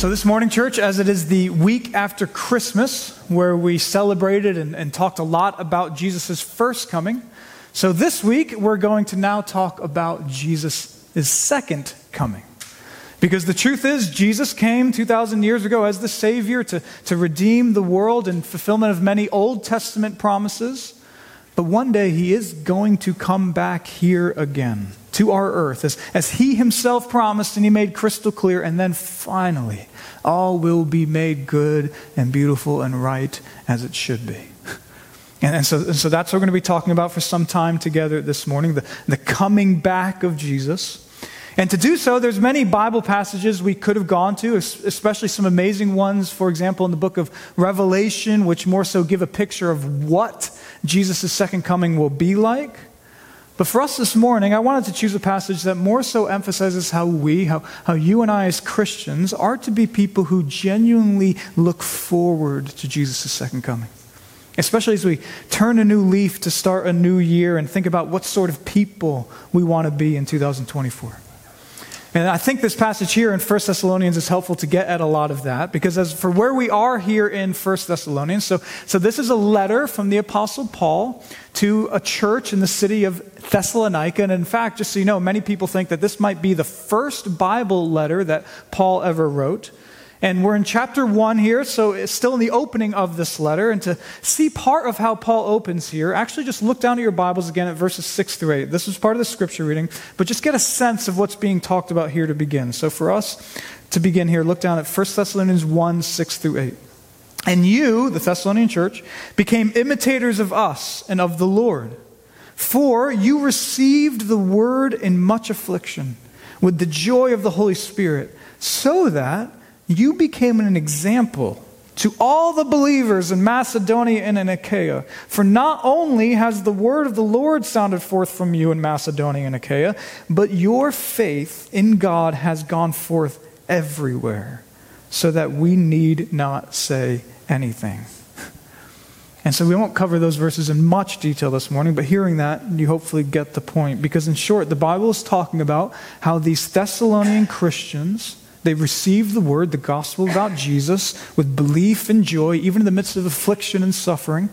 So, this morning, church, as it is the week after Christmas, where we celebrated and, and talked a lot about Jesus' first coming, so this week we're going to now talk about Jesus' second coming. Because the truth is, Jesus came 2,000 years ago as the Savior to, to redeem the world in fulfillment of many Old Testament promises. But one day he is going to come back here again to our earth, as, as he himself promised and he made crystal clear. And then finally, all will be made good and beautiful and right as it should be. And, and, so, and so that's what we're going to be talking about for some time together this morning the, the coming back of Jesus. And to do so, there's many Bible passages we could have gone to, especially some amazing ones, for example, in the book of Revelation, which more so give a picture of what Jesus' second coming will be like. But for us this morning, I wanted to choose a passage that more so emphasizes how we, how, how you and I as Christians, are to be people who genuinely look forward to Jesus' second coming. Especially as we turn a new leaf to start a new year and think about what sort of people we want to be in 2024. And I think this passage here in 1 Thessalonians is helpful to get at a lot of that because as for where we are here in 1 Thessalonians, so, so this is a letter from the Apostle Paul to a church in the city of Thessalonica. And in fact, just so you know, many people think that this might be the first Bible letter that Paul ever wrote. And we're in chapter one here, so it's still in the opening of this letter. And to see part of how Paul opens here, actually just look down at your Bibles again at verses six through eight. This is part of the scripture reading, but just get a sense of what's being talked about here to begin. So for us to begin here, look down at 1 Thessalonians 1 6 through 8. And you, the Thessalonian church, became imitators of us and of the Lord. For you received the word in much affliction with the joy of the Holy Spirit, so that you became an example to all the believers in Macedonia and in Achaia. For not only has the word of the Lord sounded forth from you in Macedonia and Achaia, but your faith in God has gone forth everywhere, so that we need not say anything. And so we won't cover those verses in much detail this morning, but hearing that, you hopefully get the point. Because in short, the Bible is talking about how these Thessalonian Christians they received the word, the gospel about Jesus, with belief and joy, even in the midst of affliction and suffering.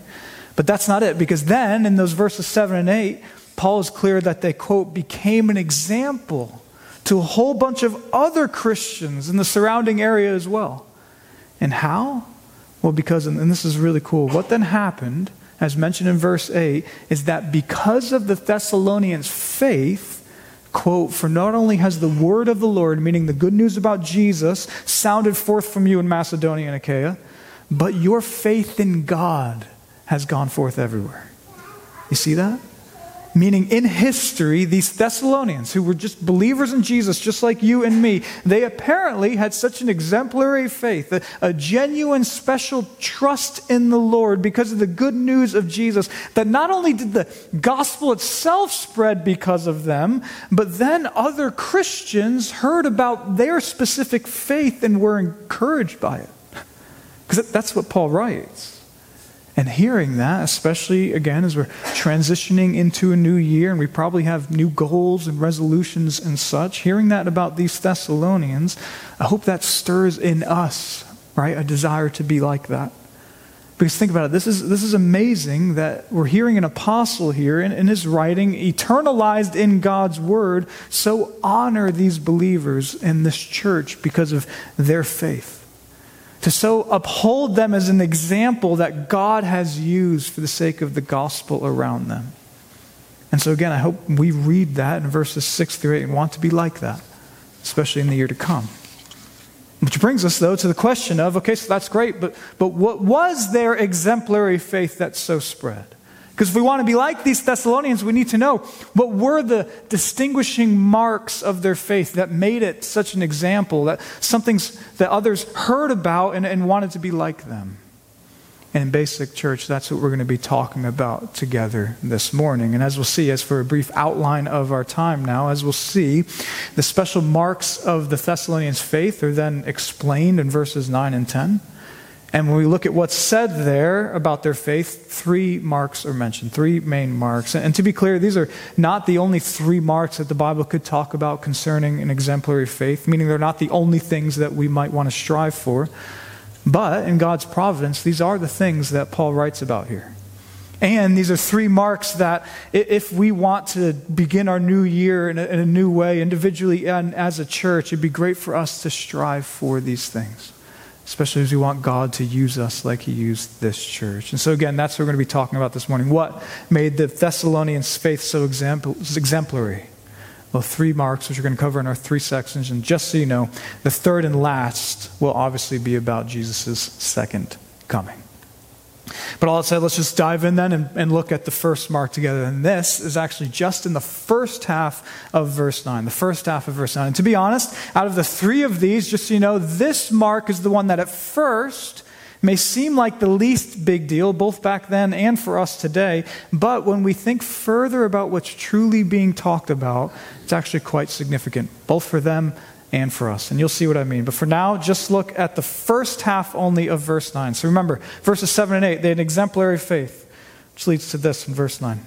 But that's not it, because then in those verses 7 and 8, Paul is clear that they, quote, became an example to a whole bunch of other Christians in the surrounding area as well. And how? Well, because, and this is really cool, what then happened, as mentioned in verse 8, is that because of the Thessalonians' faith, quote, For not only has the word of the Lord, meaning the good news about Jesus, sounded forth from you in Macedonia and Achaia, but your faith in God has gone forth everywhere. You see that? Meaning, in history, these Thessalonians, who were just believers in Jesus, just like you and me, they apparently had such an exemplary faith, a, a, genuine, special trust in the Lord because of the good news of Jesus, that not only did the gospel itself spread because of them, but then other Christians heard about their specific faith and were encouraged by it. Because that's what Paul writes. And hearing that, especially again as we're transitioning into a new year and we probably have new goals and resolutions and such, hearing that about these Thessalonians, I hope that stirs in us, right, a desire to be like that. Because think about it, this is, this is amazing that we're hearing an apostle here in, in his writing, eternalized in God's word, so honor these believers in this church because of their faith to so uphold them as an example that God has used for the sake of the gospel around them. And so, again, I hope we read that in verses 6 through 8 and want to be like that, especially in the year to come. Which brings us, though, to the question of okay, so that's great, but, but what was their exemplary faith that so spread? Because if we want to be like these Thessalonians, we need to know what were the distinguishing marks of their faith that made it such an example, that something that others heard about and, and wanted to be like them. And in basic church, that's what we're going to be talking about together this morning. And as we'll see, as for a brief outline of our time now, as we'll see, the special marks of the Thessalonians' faith are then explained in verses 9 and 10. And when we look at what's said there about their faith, three marks are mentioned, three main marks. And, to be clear, these are not the only three marks that the Bible could talk about concerning an exemplary faith, meaning they're not the only things that we might want to strive for. But in God's providence, these are the things that Paul writes about here. And these are three marks that if we want to begin our new year in a, in a new way, individually and as a church, it'd be great for us to strive for these things especially as we want God to use us like He used this church. And so, again, that's what we're going to be talking about this morning. What made the Thessalonians' faith so exemplary? Well, three marks, which we're going to cover in our three sections. And just so you know, the third and last will obviously be about Jesus' second coming. But all that said, let's just dive in then and, and, look at the first mark together. And this is actually just in the first half of verse 9. The first half of verse 9. And to be honest, out of the three of these, just so you know, this mark is the one that at first may seem like the least big deal, both back then and for us today. But when we think further about what's truly being talked about, it's actually quite significant, both for them and for us. And you'll see what I mean. But for now, just look at the first half only of verse 9. So remember, verses 7 and 8, they had an exemplary faith, which leads to this in verse 9.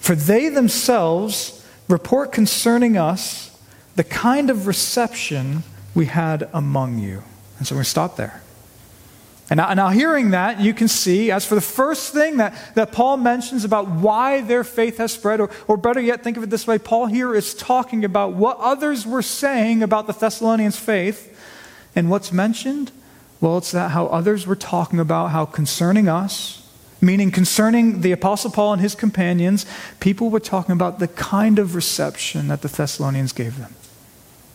For they themselves report concerning us the kind of reception we had among you. And so we stop there. And now, now, hearing that, you can see, as for the first thing that, that Paul mentions about why their faith has spread, or, or better yet, think of it this way Paul here is talking about what others were saying about the Thessalonians' faith. And what's mentioned? Well, it's that how others were talking about how concerning us, meaning concerning the Apostle Paul and his companions, people were talking about the kind of reception that the Thessalonians gave them,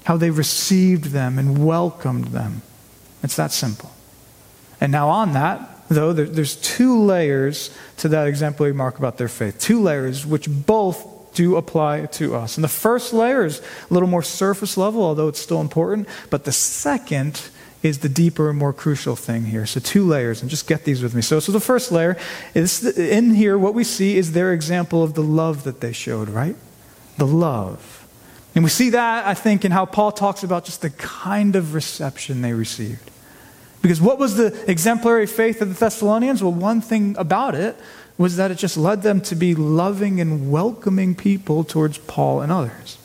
how they received them and welcomed them. It's that simple. And now, on that, though, there's two layers to that exemplary mark about their faith. Two layers which both do apply to us. And the first layer is a little more surface level, although it's still important. But the second is the deeper and more crucial thing here. So, two layers, and just get these with me. So, so the first layer is in here, what we see is their example of the love that they showed, right? The love. And we see that, I think, in how Paul talks about just the kind of reception they received. Because what was the exemplary faith of the Thessalonians? Well, one thing about it was that it just led them to be loving and welcoming people towards Paul and others.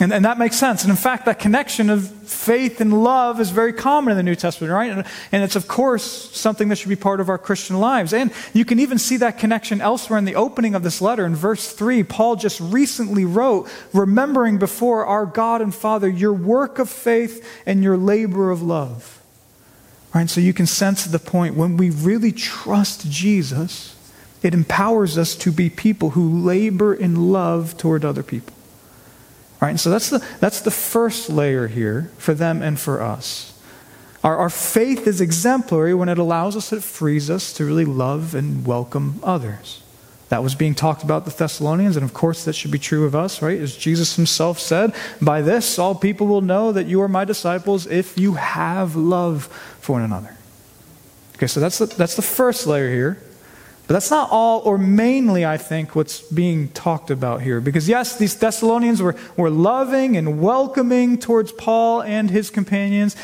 And, and that makes sense. And in fact, that connection of faith and love is very common in the New Testament, right? And, and it's, of course, something that should be part of our Christian lives. And you can even see that connection elsewhere in the opening of this letter. In verse 3, Paul just recently wrote, Remembering before our God and Father your work of faith and your labor of love Right? So you can sense the point. When we really trust Jesus, it empowers us to be people who labor in love toward other people. Right? And so that's the, that's the first layer here for them and for us. Our, our faith is exemplary when it allows us, it frees us to really love and welcome others. That was being talked about the Thessalonians, and of course that should be true of us, right? As Jesus himself said, By this all people will know that you are my disciples if you have love for one another. Okay, so that's the, that's the first layer here. But that's not all, or mainly, I think, what's being talked about here. Because, yes, these Thessalonians were, were loving and welcoming towards Paul and his companions.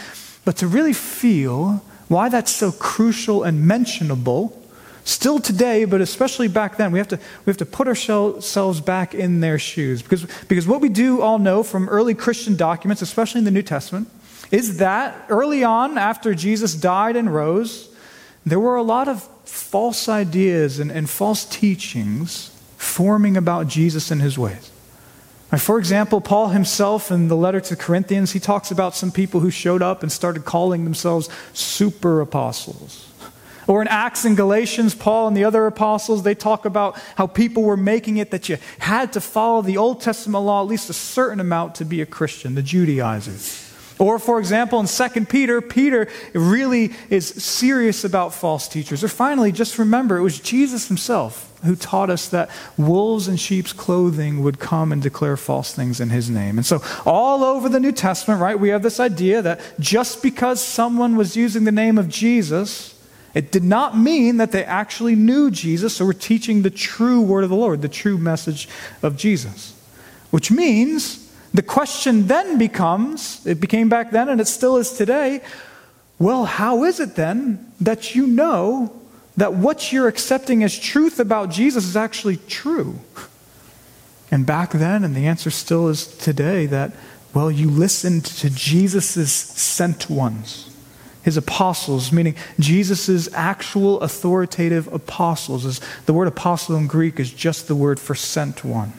But to really feel why that's so crucial and mentionable Still today, but especially back then, we have to, we have to put ourselves back in their shoes. Because, because what we do all know from early Christian documents, especially in the New Testament, is that early on, after Jesus died and rose, there were a lot of false ideas and, and false teachings forming about Jesus and his ways. For example, Paul himself in the letter to Corinthians, he talks about some people who showed up and started calling themselves super apostles. Or in Acts and Galatians, Paul and the other apostles, they talk about how people were making it that you had to follow the Old Testament law at least a certain amount to be a Christian, the Judaizers. Or, for example, in 2 Peter, Peter really is serious about false teachers. Or finally, just remember, it was Jesus himself who taught us that wolves in sheep's clothing would come and declare false things in his name. And so, all over the New Testament, right, we have this idea that just because someone was using the name of Jesus, it did not mean that they actually knew Jesus or were teaching the true word of the Lord, the true message of Jesus. Which means the question then becomes it became back then and it still is today Well, how is it then that you know that what you're accepting as truth about Jesus is actually true? And back then, and the answer still is today, that, well, you listened to Jesus' sent ones his apostles, meaning Jesus' actual authoritative apostles. The word apostle in Greek is just the word for sent one.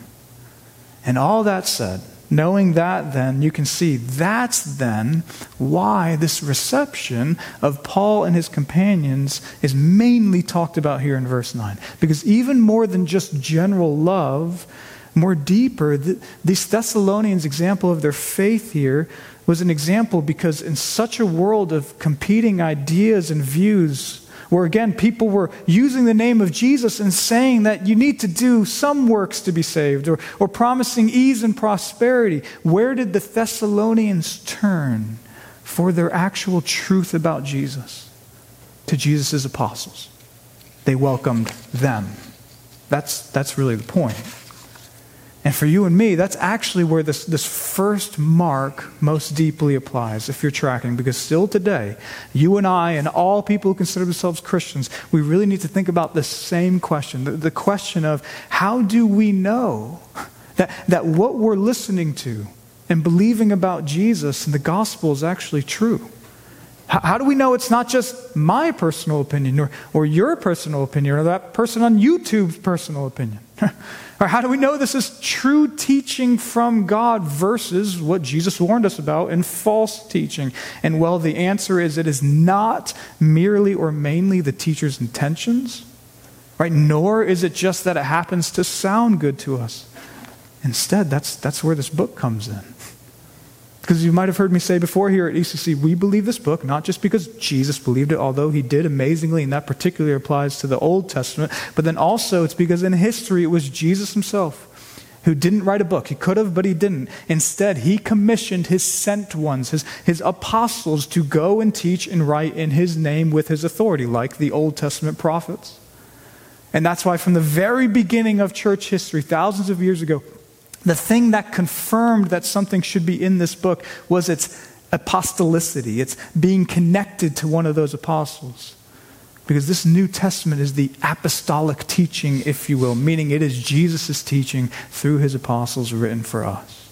And all that said, knowing that, then, you can see that's then why this reception of Paul and his companions is mainly talked about here in verse 9. Because even more than just general love, more deeper, the, these Thessalonians' example of their faith here was an example because in such a world of competing ideas and views, where again people were using the name of Jesus and saying that you need to do some works to be saved, or, or promising ease and prosperity, where did the Thessalonians turn for their actual truth about Jesus? To Jesus' apostles. They welcomed them. That's, that's really the point. And for you and me, that's actually where this, this first mark most deeply applies, if you're tracking, because still today, you and I and all people who consider themselves Christians, we really need to think about the same question the, the question of how do we know that, that what we're listening to and believing about Jesus and the gospel is actually true? How, do we know it's not just my personal opinion or, or your personal opinion or that person on YouTube's personal opinion? Or how do we know this is true teaching from God versus what Jesus warned us about in false teaching? And well, the answer is it is not merely or mainly the teacher's intentions, right? Nor is it just that it happens to sound good to us. Instead, that's, that's where this book comes in. Because you might have heard me say before here at ECC, we believe this book not just because Jesus believed it, although he did amazingly, and that particularly applies to the Old Testament, but then also it's because in history it was Jesus himself who didn't write a book. He could have, but he didn't. Instead, he commissioned his sent ones, his, his apostles, to go and teach and write in his name with his authority, like the Old Testament prophets. And that's why, from the very beginning of church history, thousands of years ago, the thing that confirmed that something should be in this book was its apostolicity, its being connected to one of those apostles. Because this New Testament is the apostolic teaching, if you will, meaning it is Jesus' teaching through his apostles written for us.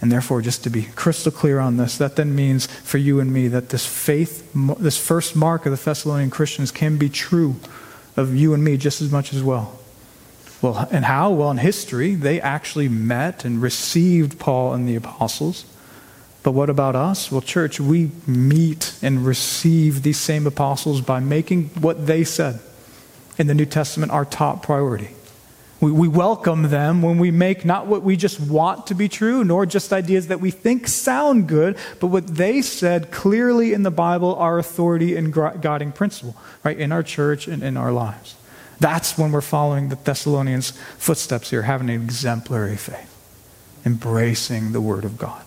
And therefore, just to be crystal clear on this, that then means for you and me that this faith, this first mark of the Thessalonian Christians can be true of you and me just as much as well. Well, and how? Well, in history, they actually met and received Paul and the apostles. But what about us? Well, church, we meet and receive these same apostles by making what they said in the New Testament our top priority. We, we welcome them when we make not what we just want to be true, nor just ideas that we think sound good, but what they said clearly in the Bible, our authority and guiding principle, right, in our church and in our lives. That's when we're following the Thessalonians' footsteps here, having an exemplary faith, embracing the Word of God.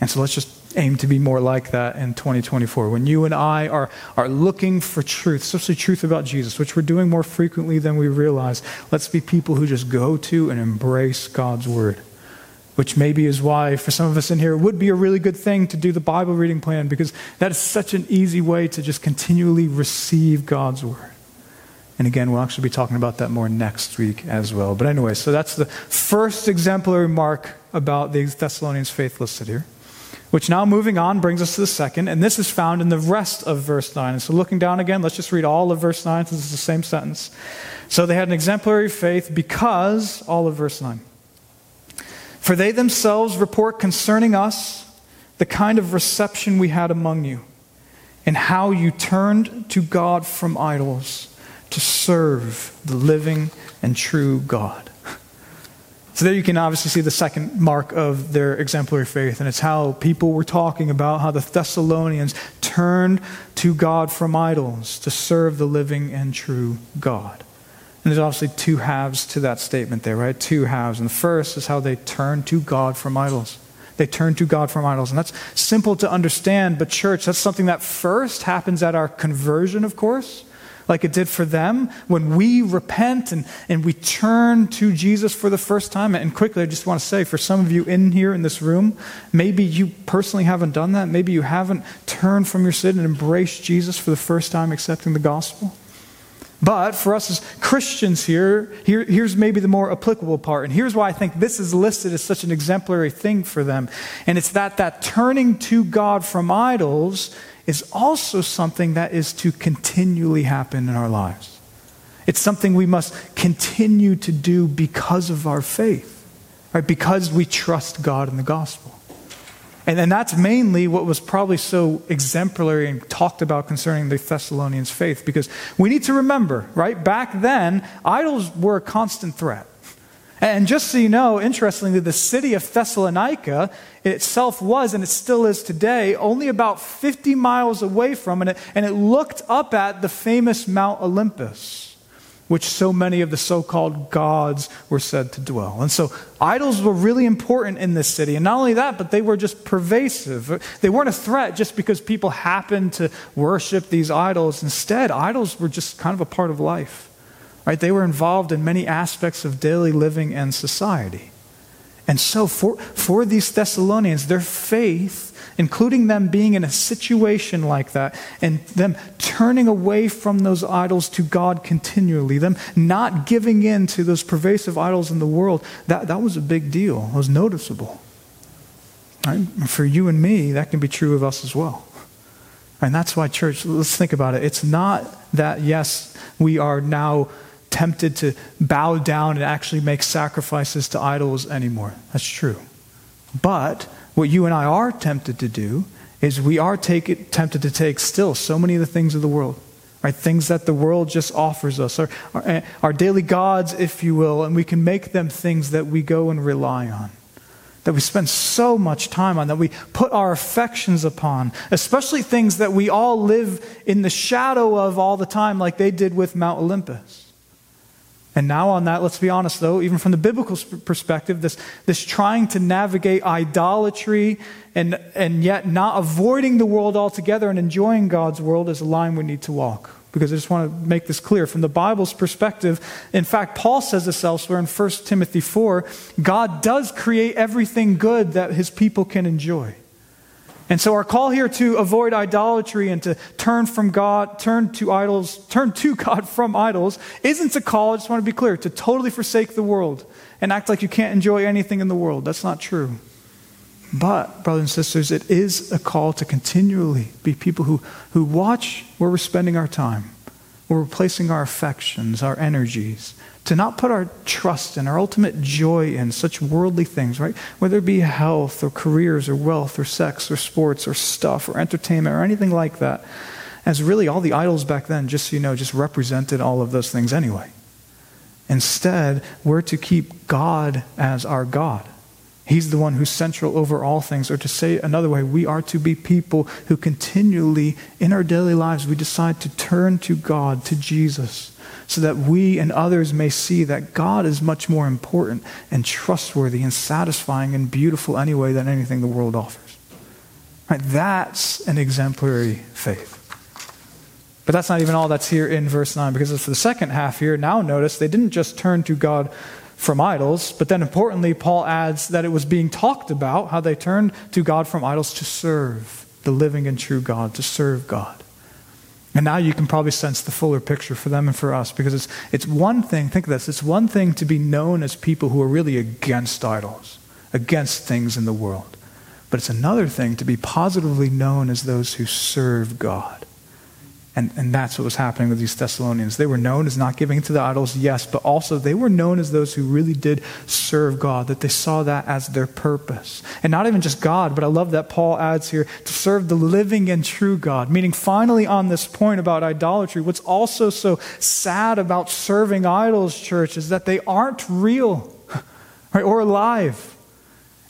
And so let's just aim to be more like that in 2024. When you and I are, are looking for truth, especially truth about Jesus, which we're doing more frequently than we realize, let's be people who just go to and embrace God's Word. Which maybe is why, for some of us in here, it would be a really good thing to do the Bible reading plan because that is such an easy way to just continually receive God's Word. And again, we'll actually be talking about that more next week as well. But anyway, so that's the first exemplary mark about the Thessalonians' faith listed here. Which now, moving on, brings us to the second, and this is found in the rest of verse 9. And so, looking down again, let's just read all of verse 9, since it's the same sentence. So, they had an exemplary faith because, all of verse 9. For they themselves report concerning us the kind of reception we had among you, and how you turned to God from idols to serve the living and true God. So there you can obviously see the second mark of their exemplary faith, and it's how people were talking about how the Thessalonians turned to God from idols to serve the living and true God. And there's obviously two halves to that statement there, right? Two halves. And the first is how they turned to God from idols. They turned to God from idols. And that's simple to understand, but church, that's something that first happens at our conversion, of course like it did for them when we repent and, and we turn to Jesus for the first time. And quickly, I just want to say for some of you in here in this room, maybe you personally haven't done that. Maybe you haven't turned from your sin and embraced Jesus for the first time, accepting the gospel. But for us as Christians here, here, here's maybe the more applicable part. And here's why I think this is listed as such an exemplary thing for them. And it's that that turning to God from idols is also something that is to continually happen in our lives. It's something we must continue to do because of our faith, right? Because we trust God in the gospel. And, and that's mainly what was probably so exemplary and talked about concerning the Thessalonians' faith, because we need to remember, right? Back then, idols were a constant threat. And just so you know, interestingly, the city of Thessalonica itself was, and it still is today, only about 50 miles away from it, and it looked up at the famous Mount Olympus which so many of the so called gods were said to dwell. And so idols were really important in this city. And not only that, but they were just pervasive. They weren't a threat just because people happened to worship these idols. Instead, idols were just kind of a part of life. Right? They were involved in many aspects of daily living and society. And so for, for these Thessalonians, their faith including them being in a situation like that and them turning away from those idols to God continually, them not giving in to those pervasive idols in the world, that, that was a big deal. It was noticeable. Right? For you and me, that can be true of us as well. And that's why, church, let's think about it. It's not that, yes, we are now tempted to bow down and actually make sacrifices to idols anymore. That's true. But what you and I are tempted to do is we are take, tempted to take still so many of the things of the world, right? Things that the world just offers us, our, our, our daily gods, if you will, and we can make them things that we go and rely on that we spend so much time on, that we put our affections upon, especially things that we all live in the shadow of all the time, like they did with Mount Olympus. And now, on that, let's be honest though, even from the biblical perspective, this, this trying to navigate idolatry and, and yet not avoiding the world altogether and enjoying God's world is a line we need to walk. Because I just want to make this clear. From the Bible's perspective, in fact, Paul says this elsewhere in 1 Timothy 4 God does create everything good that his people can enjoy. And so our call here to avoid idolatry and to turn from God, turn to idols, turn to God from idols isn't a call, I just want to be clear, to totally forsake the world and act like you can't enjoy anything in the world. That's not true. But, brothers and sisters, it is a call to continually be people who, who watch where we're spending our time, where we're placing our affections, our energies, to not put our trust and our ultimate joy in such worldly things, right? Whether it be health or careers or wealth or sex or sports or stuff or entertainment or anything like that, as really all the idols back then, just so you know, just represented all of those things anyway. Instead, we're to keep God as our God. He's the one who's central over all things. Or to say another way, we are to be people who continually, in our daily lives, we decide to turn to God, to Jesus so that we and others may see that God is much more important and trustworthy and satisfying and beautiful anyway than anything the world offers. Right? That's an exemplary faith. But that's not even all that's here in verse 9, because it's the second half here, now notice they didn't just turn to God from idols, but then importantly, Paul adds that it was being talked about how they turned to God from idols to serve the living and true God, to serve God. And now you can probably sense the fuller picture for them and for us because it's, it's one thing, think of this, it's one thing to be known as people who are really against idols, against things in the world. But it's another thing to be positively known as those who serve God. And, and that's what was happening with these Thessalonians. They were known as not giving to the idols, yes, but also they were known as those who really did serve God, that they saw that as their purpose. And not even just God, but I love that Paul adds here to serve the living and true God. Meaning, finally, on this point about idolatry, what's also so sad about serving idols, church, is that they aren't real right, or alive.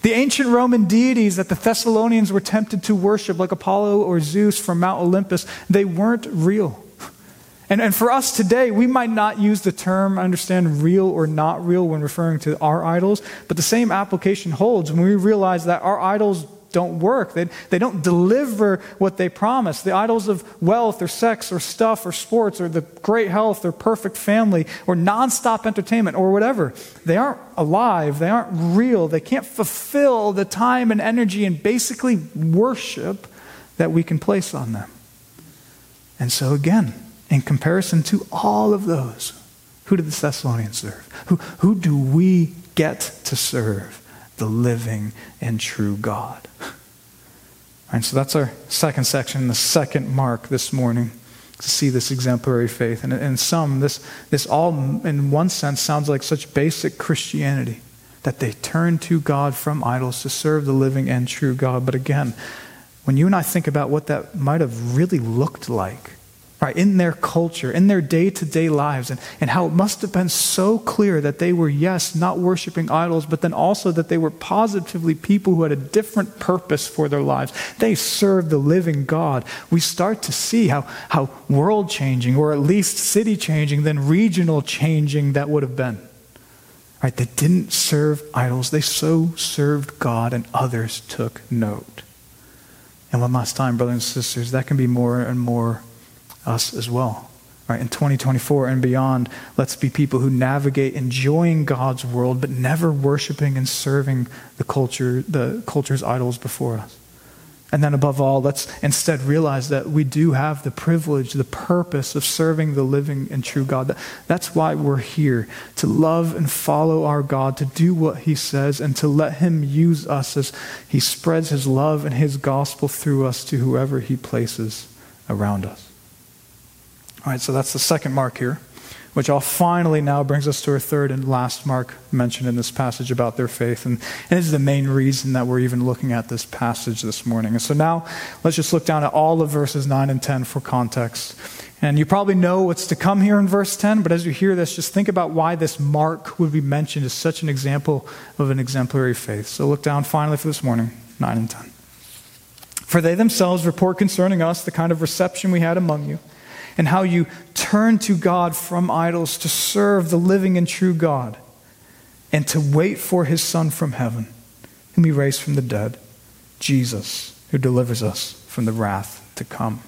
The ancient Roman deities that the Thessalonians were tempted to worship, like Apollo or Zeus from Mount Olympus, they weren't real. And, and for us today, we might not use the term, understand, real or not real when referring to our idols, but the same application holds when we realize that our idols don't work. They, they don't deliver what they promise. The idols of wealth or sex or stuff or sports or the great health or perfect family or nonstop entertainment or whatever, they aren't alive. They aren't real. They can't fulfill the time and energy and basically worship that we can place on them. And so, again, in comparison to all of those, who did the Thessalonians serve? Who, who do we get to serve? The living and true God. And so that's our second section, the second mark this morning to see this exemplary faith. And in some, this, this all, in one sense, sounds like such basic Christianity that they turn to God from idols to serve the living and true God. But again, when you and I think about what that might have really looked like, right, in their culture, in their day to day lives, and, and how it must have been so clear that they were, yes, not worshiping idols, but then also that they were positively people who had a different purpose for their lives. They served the living God. We start to see how, how world changing, or at least city changing, then regional changing that would have been. Right, they didn't serve idols, they so served God, and others took note. And one last time, brothers and sisters, that can be more and more us as well. Right, in 2024 and beyond, let's be people who navigate enjoying God's world, but never worshiping and serving the culture, the culture's idols before us. And then, above all, let's instead realize that we do have the privilege, the purpose of serving the living and true God. That's why we're here to love and follow our God, to do what He says, and to let Him use us as He spreads His love and His gospel through us to whoever He places around us. All right, so that's the second mark here, which all finally now brings us to our third and last mark mentioned in this passage about their faith. And, and this is the main reason that we're even looking at this passage this morning. And so now let's just look down at all of verses 9 and 10 for context. And you probably know what's to come here in verse 10, but as you hear this, just think about why this mark would be mentioned as such an example of an exemplary faith. So look down finally for this morning, 9 and 10. For they themselves report concerning us the kind of reception we had among you and how you turn to God from idols to serve the living and true God and to wait for his Son from heaven, whom he raised from the dead, Jesus, who delivers us from the wrath to come.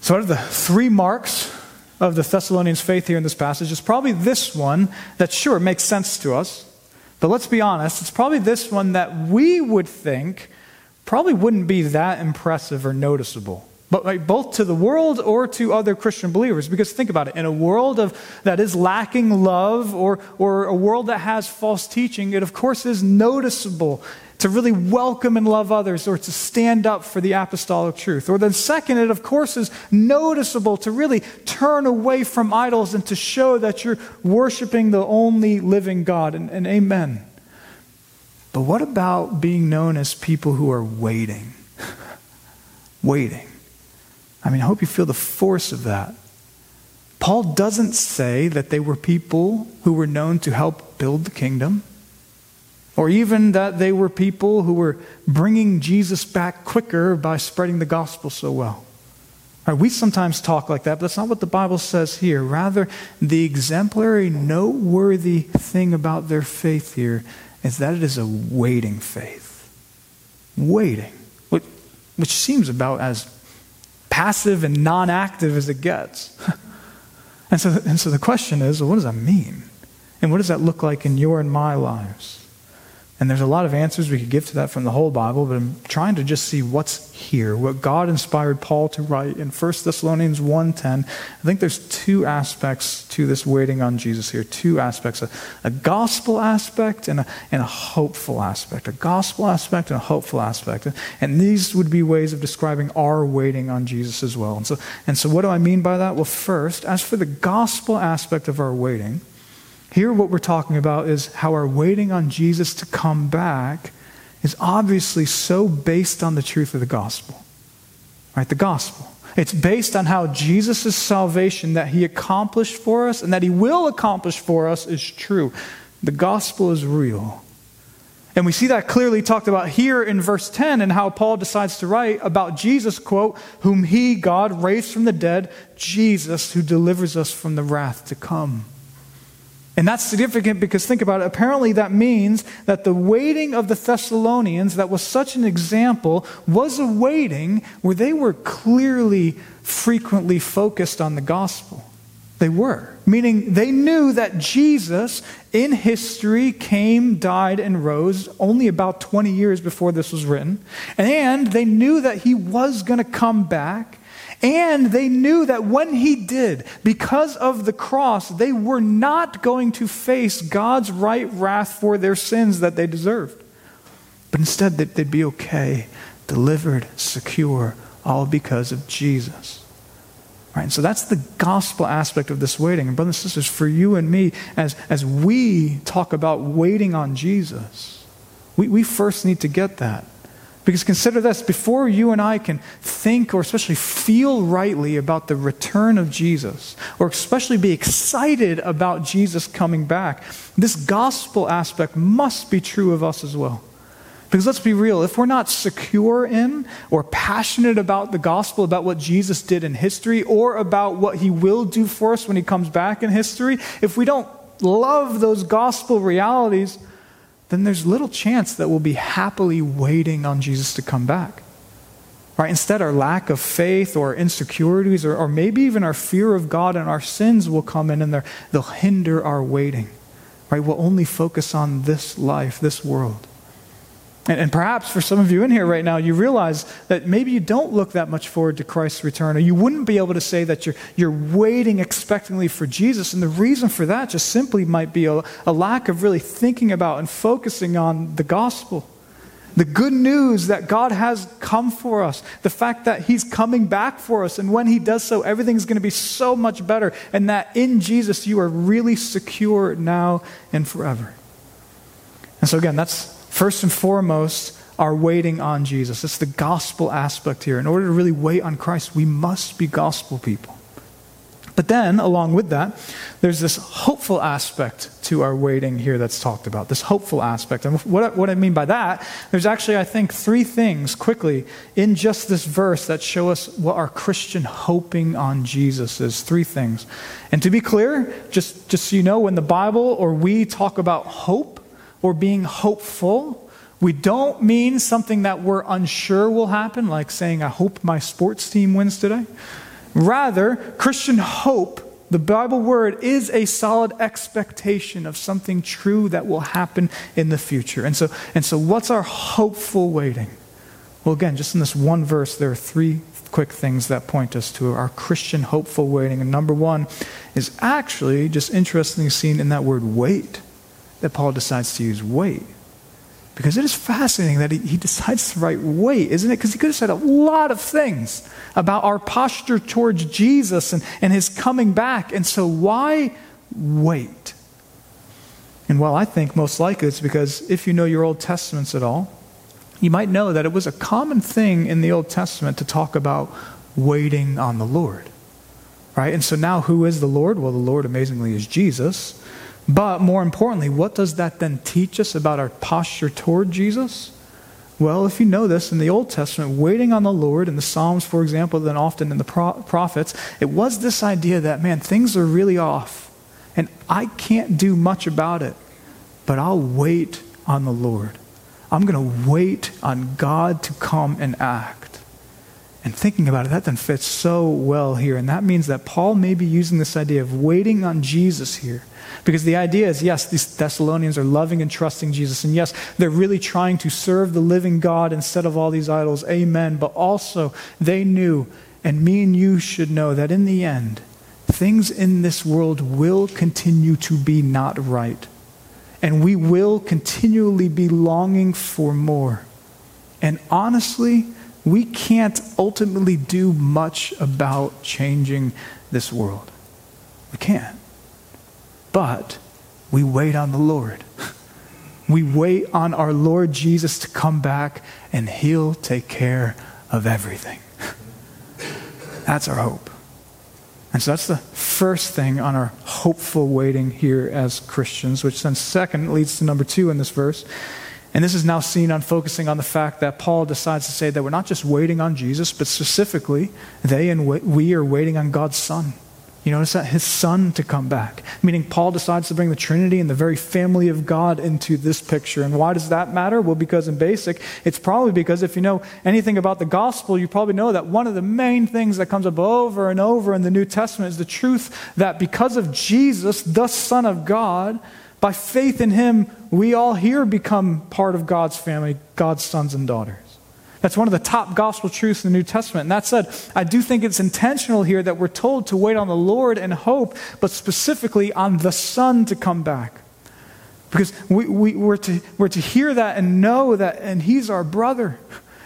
So, out of the three marks of the Thessalonians' faith here in this passage, it's probably this one that, sure, makes sense to us. But let's be honest, it's probably this one that we would think probably wouldn't be that impressive or noticeable but both to the world or to other Christian believers. Because think about it, in a world of, that is lacking love or, or a world that has false teaching, it of course is noticeable to really welcome and love others or to stand up for the apostolic truth. Or then, second, it of course is noticeable to really turn away from idols and to show that you're worshiping the only living God. And, and amen. But what about being known as people who are waiting? waiting. I mean, I hope you feel the force of that. Paul doesn't say that they were people who were known to help build the kingdom, or even that they were people who were bringing Jesus back quicker by spreading the gospel so well. Right, we sometimes talk like that, but that's not what the Bible says here. Rather, the exemplary, noteworthy thing about their faith here is that it is a waiting faith. Waiting, which, which seems about as passive and non active as it gets. and, so, and so the question is well, what does that mean? And what does that look like in your and my lives? And there's a lot of answers we could give to that from the whole Bible, but I'm trying to just see what's here, what God inspired Paul to write in 1 Thessalonians 1:10. I think there's two aspects to this waiting on Jesus here, two aspects, a, a gospel aspect and a, and a hopeful aspect, a gospel aspect and a hopeful aspect. And, and these would be ways of describing our waiting on Jesus as well. And so, and so what do I mean by that? Well, first, as for the gospel aspect of our waiting, here, what we're talking about is how our waiting on Jesus to come back is obviously so based on the truth of the gospel. Right? The gospel. It's based on how Jesus' salvation that he accomplished for us and that he will accomplish for us is true. The gospel is real. And we see that clearly talked about here in verse 10 and how Paul decides to write about Jesus, quote, whom he, God, raised from the dead, Jesus, who delivers us from the wrath to come. And that's significant because think about it. Apparently, that means that the waiting of the Thessalonians, that was such an example, was a waiting where they were clearly, frequently focused on the gospel. They were. Meaning they knew that Jesus in history came, died, and rose only about 20 years before this was written. And they knew that he was going to come back. And they knew that when he did, because of the cross, they were not going to face God's right wrath for their sins that they deserved. But instead, they'd be okay, delivered, secure, all because of Jesus. Right? So that's the gospel aspect of this waiting. And brothers and sisters, for you and me, as, as we talk about waiting on Jesus, we, we first need to get that. Because consider this before you and I can think or especially feel rightly about the return of Jesus, or especially be excited about Jesus coming back, this gospel aspect must be true of us as well. Because let's be real, if we're not secure in or passionate about the gospel, about what Jesus did in history, or about what he will do for us when he comes back in history, if we don't love those gospel realities, then there's little chance that we'll be happily waiting on Jesus to come back. Right? Instead, our lack of faith or insecurities, or, or maybe even our fear of God and our sins will come in and they'll hinder our waiting. Right? We'll only focus on this life, this world. And, and, perhaps for some of you in here right now, you realize that maybe you don't look that much forward to Christ's return, or you wouldn't be able to say that you're, you're waiting expectantly for Jesus. And the reason for that just simply might be a, a lack of really thinking about and focusing on the gospel. The good news that God has come for us, the fact that He's coming back for us, and when He does so, everything's going to be so much better, and that in Jesus you are really secure now and forever. And so, again, that's First and foremost, are waiting on Jesus. It's the gospel aspect here. In order to really wait on Christ, we must be gospel people. But then, along with that, there's this hopeful aspect to our waiting here that's talked about. This hopeful aspect. And what, what I mean by that, there's actually, I think, three things quickly in just this verse that show us what our Christian hoping on Jesus is. Three things. And to be clear, just, just so you know, when the Bible or we talk about hope, or being hopeful. We don't mean something that we're unsure will happen, like saying, I hope my sports team wins today. Rather, Christian hope, the Bible word, is a solid expectation of something true that will happen in the future. And so, and so what's our hopeful waiting? Well, again, just in this one verse, there are three quick things that point us to our Christian hopeful waiting. And number one is actually just interestingly seen in that word wait that Paul decides to use wait. Because it is fascinating that he, he decides to write wait, isn't it? Because he could have said a lot of things about our posture towards Jesus and, and his coming back. And so, why wait? And well, I think most likely it's because if you know your Old Testaments at all, you might know that it was a common thing in the Old Testament to talk about waiting on the Lord. Right? And so now, who is the Lord? Well, the Lord amazingly is Jesus. But more importantly, what does that then teach us about our posture toward Jesus? Well, if you know this, in the Old Testament, waiting on the Lord, in the Psalms, for example, then often in the prophets, it was this idea that, man, things are really off, and I can't do much about it, but I'll wait on the Lord. I'm going to wait on God to come and act. And thinking about it, that then fits so well here. And that means that Paul may be using this idea of waiting on Jesus here because the idea is yes, these Thessalonians are loving and trusting Jesus. And yes, they're really trying to serve the living God instead of all these idols. Amen. But also, they knew, and me and you should know, that in the end, things in this world will continue to be not right. And we will continually be longing for more. And honestly, we can't ultimately do much about changing this world. We can't. But we wait on the Lord. We wait on our Lord Jesus to come back, and He'll take care of everything. That's our hope. And so that's the first thing on our hopeful waiting here as Christians, which then, second, leads to number two in this verse. And this is now seen on focusing on the fact that Paul decides to say that we're not just waiting on Jesus, but specifically, they and we are waiting on God's Son. You notice that? His son to come back. Meaning, Paul decides to bring the Trinity and the very family of God into this picture. And why does that matter? Well, because in basic, it's probably because if you know anything about the gospel, you probably know that one of the main things that comes up over and over in the New Testament is the truth that because of Jesus, the Son of God, by faith in him, we all here become part of God's family, God's sons and daughters. That's one of the top gospel truths in the New Testament. And that said, I do think it's intentional here that we're told to wait on the Lord and hope, but specifically on the Son to come back. Because we, we, we're, to, we're to hear that and know that, and He's our brother.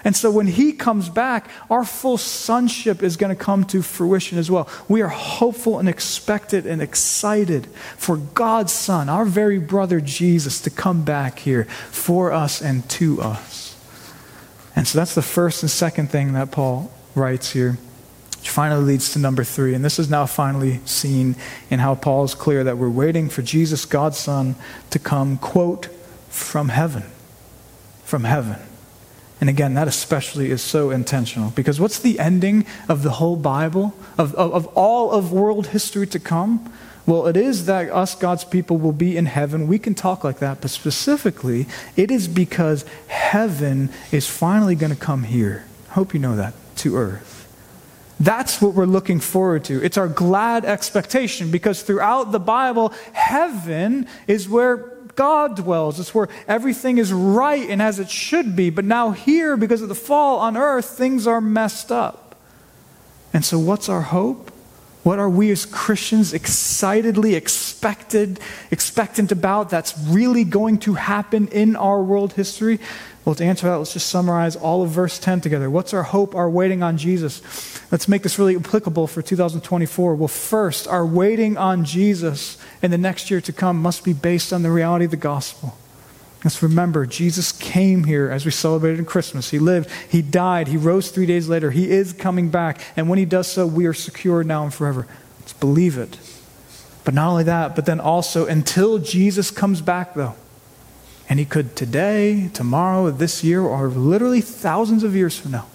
And so when He comes back, our full sonship is going to come to fruition as well. We are hopeful and expected and excited for God's Son, our very brother Jesus, to come back here for us and to us. And so that's the first and second thing that Paul writes here, which finally leads to number three. And this is now finally seen in how Paul is clear that we're waiting for Jesus, God's Son, to come, quote, from heaven. From heaven. And again, that especially is so intentional because what's the ending of the whole Bible, of, of, of all of world history to come? Well, it is that us, God's people, will be in heaven. We can talk like that, but specifically, it is because heaven is finally going to come here. Hope you know that, to earth. That's what we're looking forward to. It's our glad expectation because throughout the Bible, heaven is where God dwells. It's where everything is right and as it should be. But now, here, because of the fall on earth, things are messed up. And so, what's our hope? What are we as Christians excitedly expected, expectant about that's really going to happen in our world history? Well, to answer that, let's just summarize all of verse 10 together. What's our hope, our waiting on Jesus? Let's make this really applicable for 2024. Well, first, our waiting on Jesus in the next year to come must be based on the reality of the gospel. Let's remember, Jesus came here as we celebrated in Christmas. He lived, He died, He rose three days later. He is coming back. And when He does so, we are secure now and forever. Let's believe it. But not only that, but then also until Jesus comes back, though. And He could today, tomorrow, this year, or literally thousands of years from now.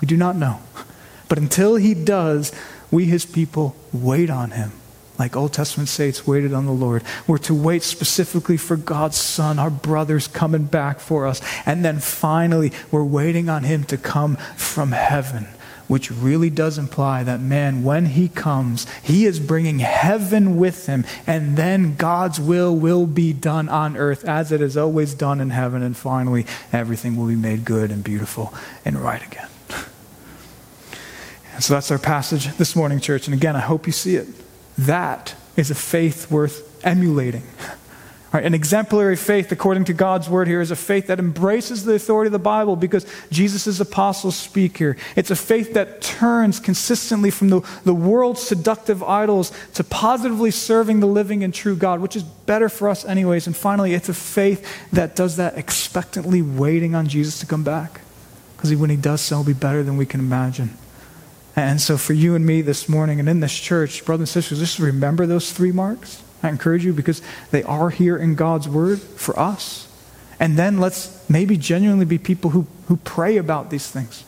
We do not know. But until He does, we, His people, wait on Him like Old Testament saints waited on the Lord. We're to wait specifically for God's Son, our brothers coming back for us. And then finally, we're waiting on Him to come from heaven, which really does imply that man, when He comes, He is bringing heaven with Him. And then God's will will be done on earth as it is always done in heaven. And finally, everything will be made good and beautiful and right again. And so that's our passage this morning, church. And again, I hope you see it. That is a faith worth emulating. Right, an exemplary faith, according to God's word here, is a faith that embraces the authority of the Bible because Jesus' apostles speak here. It's a faith that turns consistently from the, the world's seductive idols to positively serving the living and true God, which is better for us, anyways. And finally, it's a faith that does that expectantly waiting on Jesus to come back. Because when he does so, it'll be better than we can imagine. And so, for you and me this morning and in this church, brothers and sisters, just remember those three marks. I encourage you because they are here in God's Word for us. And then let's maybe genuinely be people who, who pray about these things.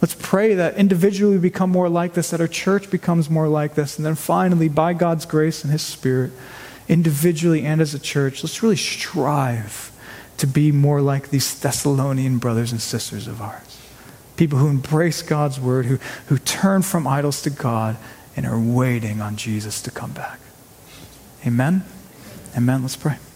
Let's pray that individually we become more like this, that our church becomes more like this. And then finally, by God's grace and His Spirit, individually and as a church, let's really strive to be more like these Thessalonian brothers and sisters of ours people who embrace God's word, who, who turn from idols to God and are waiting on Jesus to come back. Amen? Amen. Let's pray.